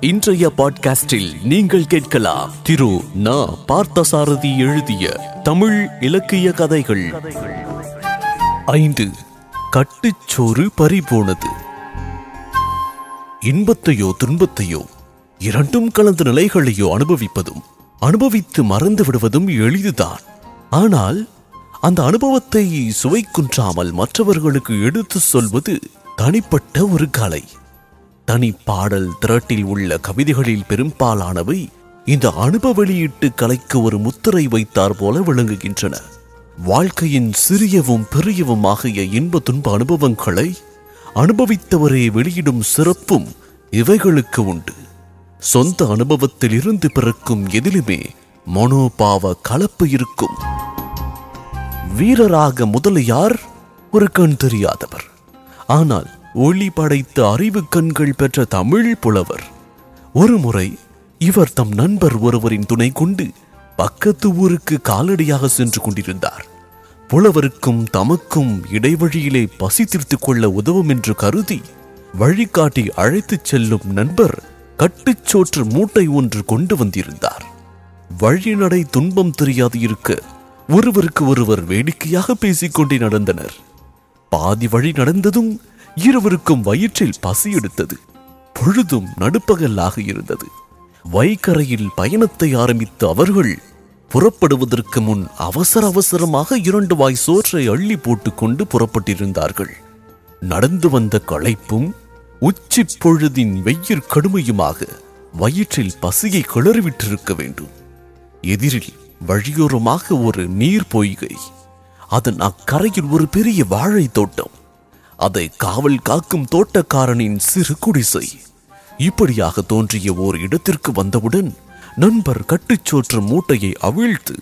இன்றைய பாட்காஸ்டில் நீங்கள் கேட்கலாம். திரு ந பார்த்தசாரதி எழுதிய தமிழ் இலக்கிய கதைகள். ஐந்து. கட்டுச்சோறு பறிபோனது. இன்பத்தையோ துன்பத்தையோ இரண்டும் கலந்த நிலைகளையோ அனுபவிப்பதும் அனுபவித்து மறந்து விடுவதும் எளிதுதான். ஆனால் அந்த அனுபவத்தை சுவைக்குன்றாமல் மற்றவர்களுக்கு எடுத்து சொல்வது தனிப்பட்ட ஒரு கலை. தனி பாடல் திரட்டில் உள்ள கவிதைகளில் பெரும்பாலானவை இந்த அனுபவ வெளியீட்டு கலைக்கு ஒரு முத்திரை வைத்தார் போல விளங்குகின்றன. வாழ்க்கையின் சிறியவும் பெரியவும் ஆகிய இன்ப துன்ப அனுபவங்களை அனுபவித்தவரே வெளியிடும் சிறப்பும் இவைகளுக்கு உண்டு. சொந்த அனுபவத்தில் இருந்து பிறக்கும் எதிலுமே மனோபாவ கலப்பு இருக்கும். வீரராக முதலியார் ஒரு கண் தெரியாதவர். ஆனால் ஒளி படைத்த அறிவு கண்கள் பெற்ற தமிழ் புலவர். ஒருமுறை இவர் தம் நண்பர் ஒருவரின் துணை கொண்டு பக்கத்து ஊருக்கு காலடியாக சென்று கொண்டிருந்தார். புலவருக்கும் தமக்கும் இடைவழியிலே பசி தீர்த்துக் கொள்ள உதவும் என்று கருதி வழிகாட்டி அழைத்துச் செல்லும் நண்பர் கட்டுச்சோற்று மூட்டை ஒன்று கொண்டு வந்திருந்தார். வழிநடை துன்பம் தெரியாது இருக்க ஒருவருக்கு ஒருவர் வேடிக்கையாக பேசிக்கொண்டே நடந்தனர். பாதி வழி நடந்ததும் இருவருக்கும் வயிற்றில் பசி எடுத்தது. பொழுதும் நடுப்பகலாக இருந்தது. வைகரையில் பயணத்தை ஆரம்பித்த அவர்கள் புறப்படுவதற்கு முன் அவசர அவசரமாக இரண்டு வாய் சோற்றை அள்ளி போட்டுக்கொண்டு புறப்பட்டிருந்தார்கள். நடந்து வந்த களைப்பும் உச்சி பொழுதின் வெயிற் கடுமையுமாக வயிற்றில் பசியை கிளறிவிட்டிருக்க வேண்டும். எதிரில் வழியோரமாக ஒரு நீர் பொய்கை. அதன் அக்கரையில் ஒரு பெரிய வாழை தோட்டம். அதை காவல் காக்கும் தோட்டக்காரனின் சிறு குடிசை. இப்படியாக தோன்றிய ஓர் இடத்திற்கு வந்தவுடன் நண்பர் கட்டுச்சோற்று மூட்டையை அவிழ்த்து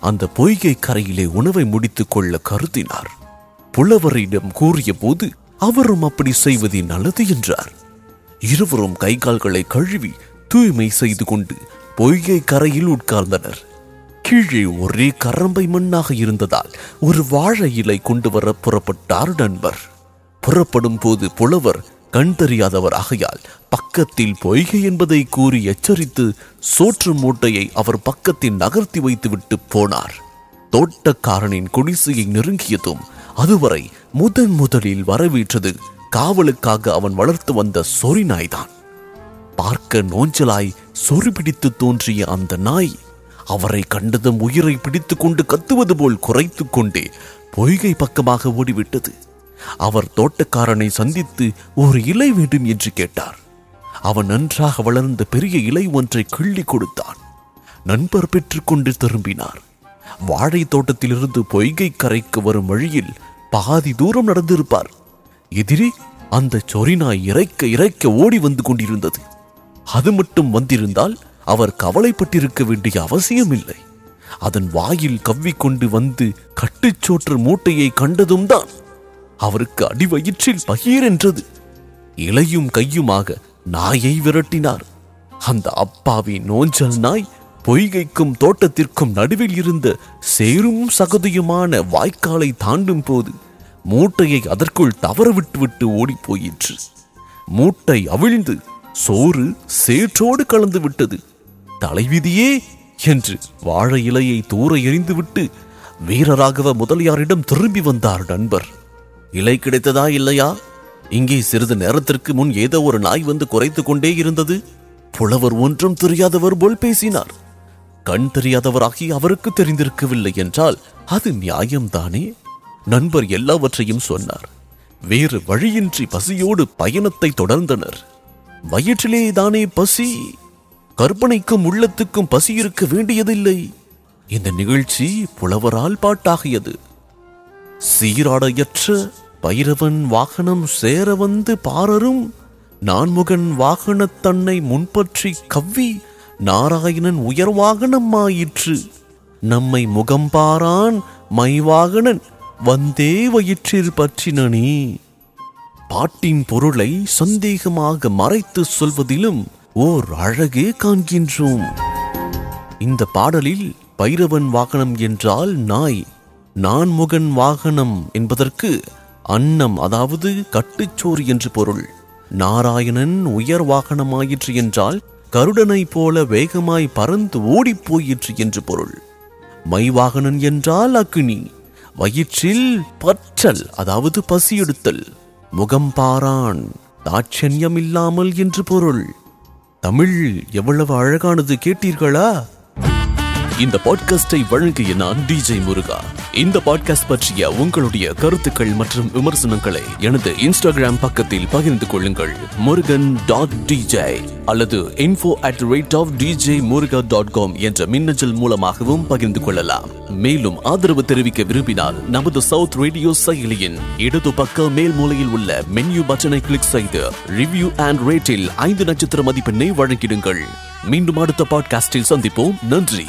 அந்த பொய்கை கரையிலே உணவை முடித்துக் கொள்ள கருதினார். புலவரிடம் கூறிய போது அவரும் அப்படி செய்வதே நல்லது என்றார். இருவரும் கை கால்களை கழுவி தூய்மை செய்து கொண்டு பொய்கை கரையில் உட்கார்ந்தனர். கீழே ஒரே கரம்பை மண்ணாக இருந்ததால் ஒரு வாழை இலை கொண்டு வர புறப்பட்டார் நண்பர். புறப்படும் போது புலவர் கண் தெரியாதவர் ஆகையால் பக்கத்தில் பொய்கை என்பதை கூறி எச்சரித்து சோற்று மூட்டையை அவர் பக்கத்தில் நகர்த்தி வைத்துவிட்டு போனார். தோட்டக்காரனின் குடிசையை நெருங்கியதும் அதுவரை முதன் முதலில் வரவேற்றது காவலுக்காக அவன் வளர்த்து வந்த சொறி நாய்தான் பார்க்க நோஞ்சலாய் சொறி பிடித்து தோன்றிய அந்த நாய் அவரை கண்டதும் உயிரை பிடித்துக் கொண்டு கத்துவது போல் குறைத்துக்கொண்டே பொய்கை பக்கமாக ஓடிவிட்டது. அவர் தோட்டக்காரனை சந்தித்து ஒரு இலை வேண்டும் என்று கேட்டார். அவன் நன்றாக வளர்ந்த பெரிய இலை ஒன்றை கிள்ளி கொடுத்தான். நண்பர் பெற்றுக்கொண்டு திரும்பினார். வாழை தோட்டத்திலிருந்து பொய்கை கரைக்கு வரும் வழியில் பாதி தூரம் நடந்திருப்பார். எதிரே அந்த சொரிநாய் இறைக்க இறைக்க ஓடி வந்து கொண்டிருந்தது. அது மட்டும் வந்திருந்தால் அவர் கவலைப்பட்டிருக்க வேண்டிய அவசியம் இல்லை அதன் வாயில் கவ்விக்கொண்டு வந்து கட்டுச்சோற்று மூட்டையை கண்டதும் தான் அவருக்கு அடிவயிற்றில் பகீர் என்றது. இலையும் கையுமாக நாயை விரட்டினார். அந்த அப்பாவி நோஞ்சல் நாய் பொய்கைக்கும் தோட்டத்திற்கும் நடுவில் இருந்த சேரும் சகதியுமான வாய்க்காலை தாண்டும் போது மூட்டையை அதற்குள் தவற விட்டுவிட்டு ஓடி போயிற்று மூட்டை அவிழ்ந்து சோறு சேற்றோடு கலந்து விட்டது தலைவிதியே என்று வாழை இலையை தூர எறிந்துவிட்டு வீரராகவ முதலியாரிடம் திரும்பி வந்தார் நண்பர். இலை கிடைத்ததா இல்லையா? இங்கே சிறிது நேரத்திற்கு முன் ஏதோ ஒரு நாய் வந்து குறைத்துக் கொண்டே இருந்தது. புலவர் ஒன்றும் தெரியாதவர் போல் பேசினார். கண் தெரியாதவராகி அவருக்கு தெரிந்திருக்கவில்லை என்றால் அது நியாயம்தானே? நண்பர் எல்லாவற்றையும் சொன்னார். வேறு வழியின்றி பசியோடு பயணத்தை தொடர்ந்தனர். வயிற்றிலே தானே பசி? கற்பனைக்கும் உள்ளத்துக்கும் பசி இருக்க வேண்டியதில்லை. இந்த நிகழ்ச்சி புலவரால் பாட்டாகியது. சீராடையற்ற பைரவன் வாகனம் சேர வந்து பாரரும். நான்முகன் வாகனத் தன்னை முன்பற்றி கவ்வி நாராயணன் உயர் வாகனமாயிற்று நம்மை முகம்பாரான் மைவாகனன் வந்தே வயிற்றில் பற்றினனே. பாட்டின் பொருளை சந்தேகமாக மறைத்து சொல்வதிலும் ஓர் அழகே காண்கின்றோம். இந்த பாடலில் பைரவன் வாகனம் என்றால் நாய் நான்முகன் வாகனம் என்பதற்கு அன்னம் அதாவது கட்டுச்சோறு என்று பொருள். நாராயணன் உயர் வாகனமாயிற்று என்றால் கருடனைப் போல வேகமாய் பறந்து ஓடிப் போயிற்று என்று பொருள். மைவாகனன் என்றால் அக்னி வயிற்றில் பற்றல் அதாவது பசியெடுத்தல். முகம் பாரான் தாட்சண்யம் இல்லாமல் என்று பொருள். தமிழ் எவ்வளவு அழகானது கேட்டீர்களா? இந்த பாட்காஸ்டை வழங்கிய நான் டிஜே முருகா. இந்த பாட்காஸ்ட் பற்றிய உங்களுடைய கருத்துக்கள் மற்றும் விமர்சனங்களை எனது இன்ஸ்டாகிராம் பக்கத்தில் பகிர்ந்து கொள்ளுங்கள். முருகன் டாட் டிஜே அல்லது info at rate of DJ Muruga dot com என்ற மின்னஞ்சல் மூலமாகவும் பகிர்ந்து கொள்ளலாம். மேலும் ஆதரவு தெரிவிக்க விரும்பினால் நமது சவுத் ரேடியோ செயலியின் இடது பக்க மேல் மூலையில் உள்ள மென்யூ பட்டனை கிளிக் செய்து ரிவ்யூ அண்ட் ரேட்டில் ஐந்து நட்சத்திர மதிப்பெண்ணை வழங்கிடுங்கள். மீண்டும் அடுத்த பாட்காஸ்டில் சந்திப்போம். நன்றி.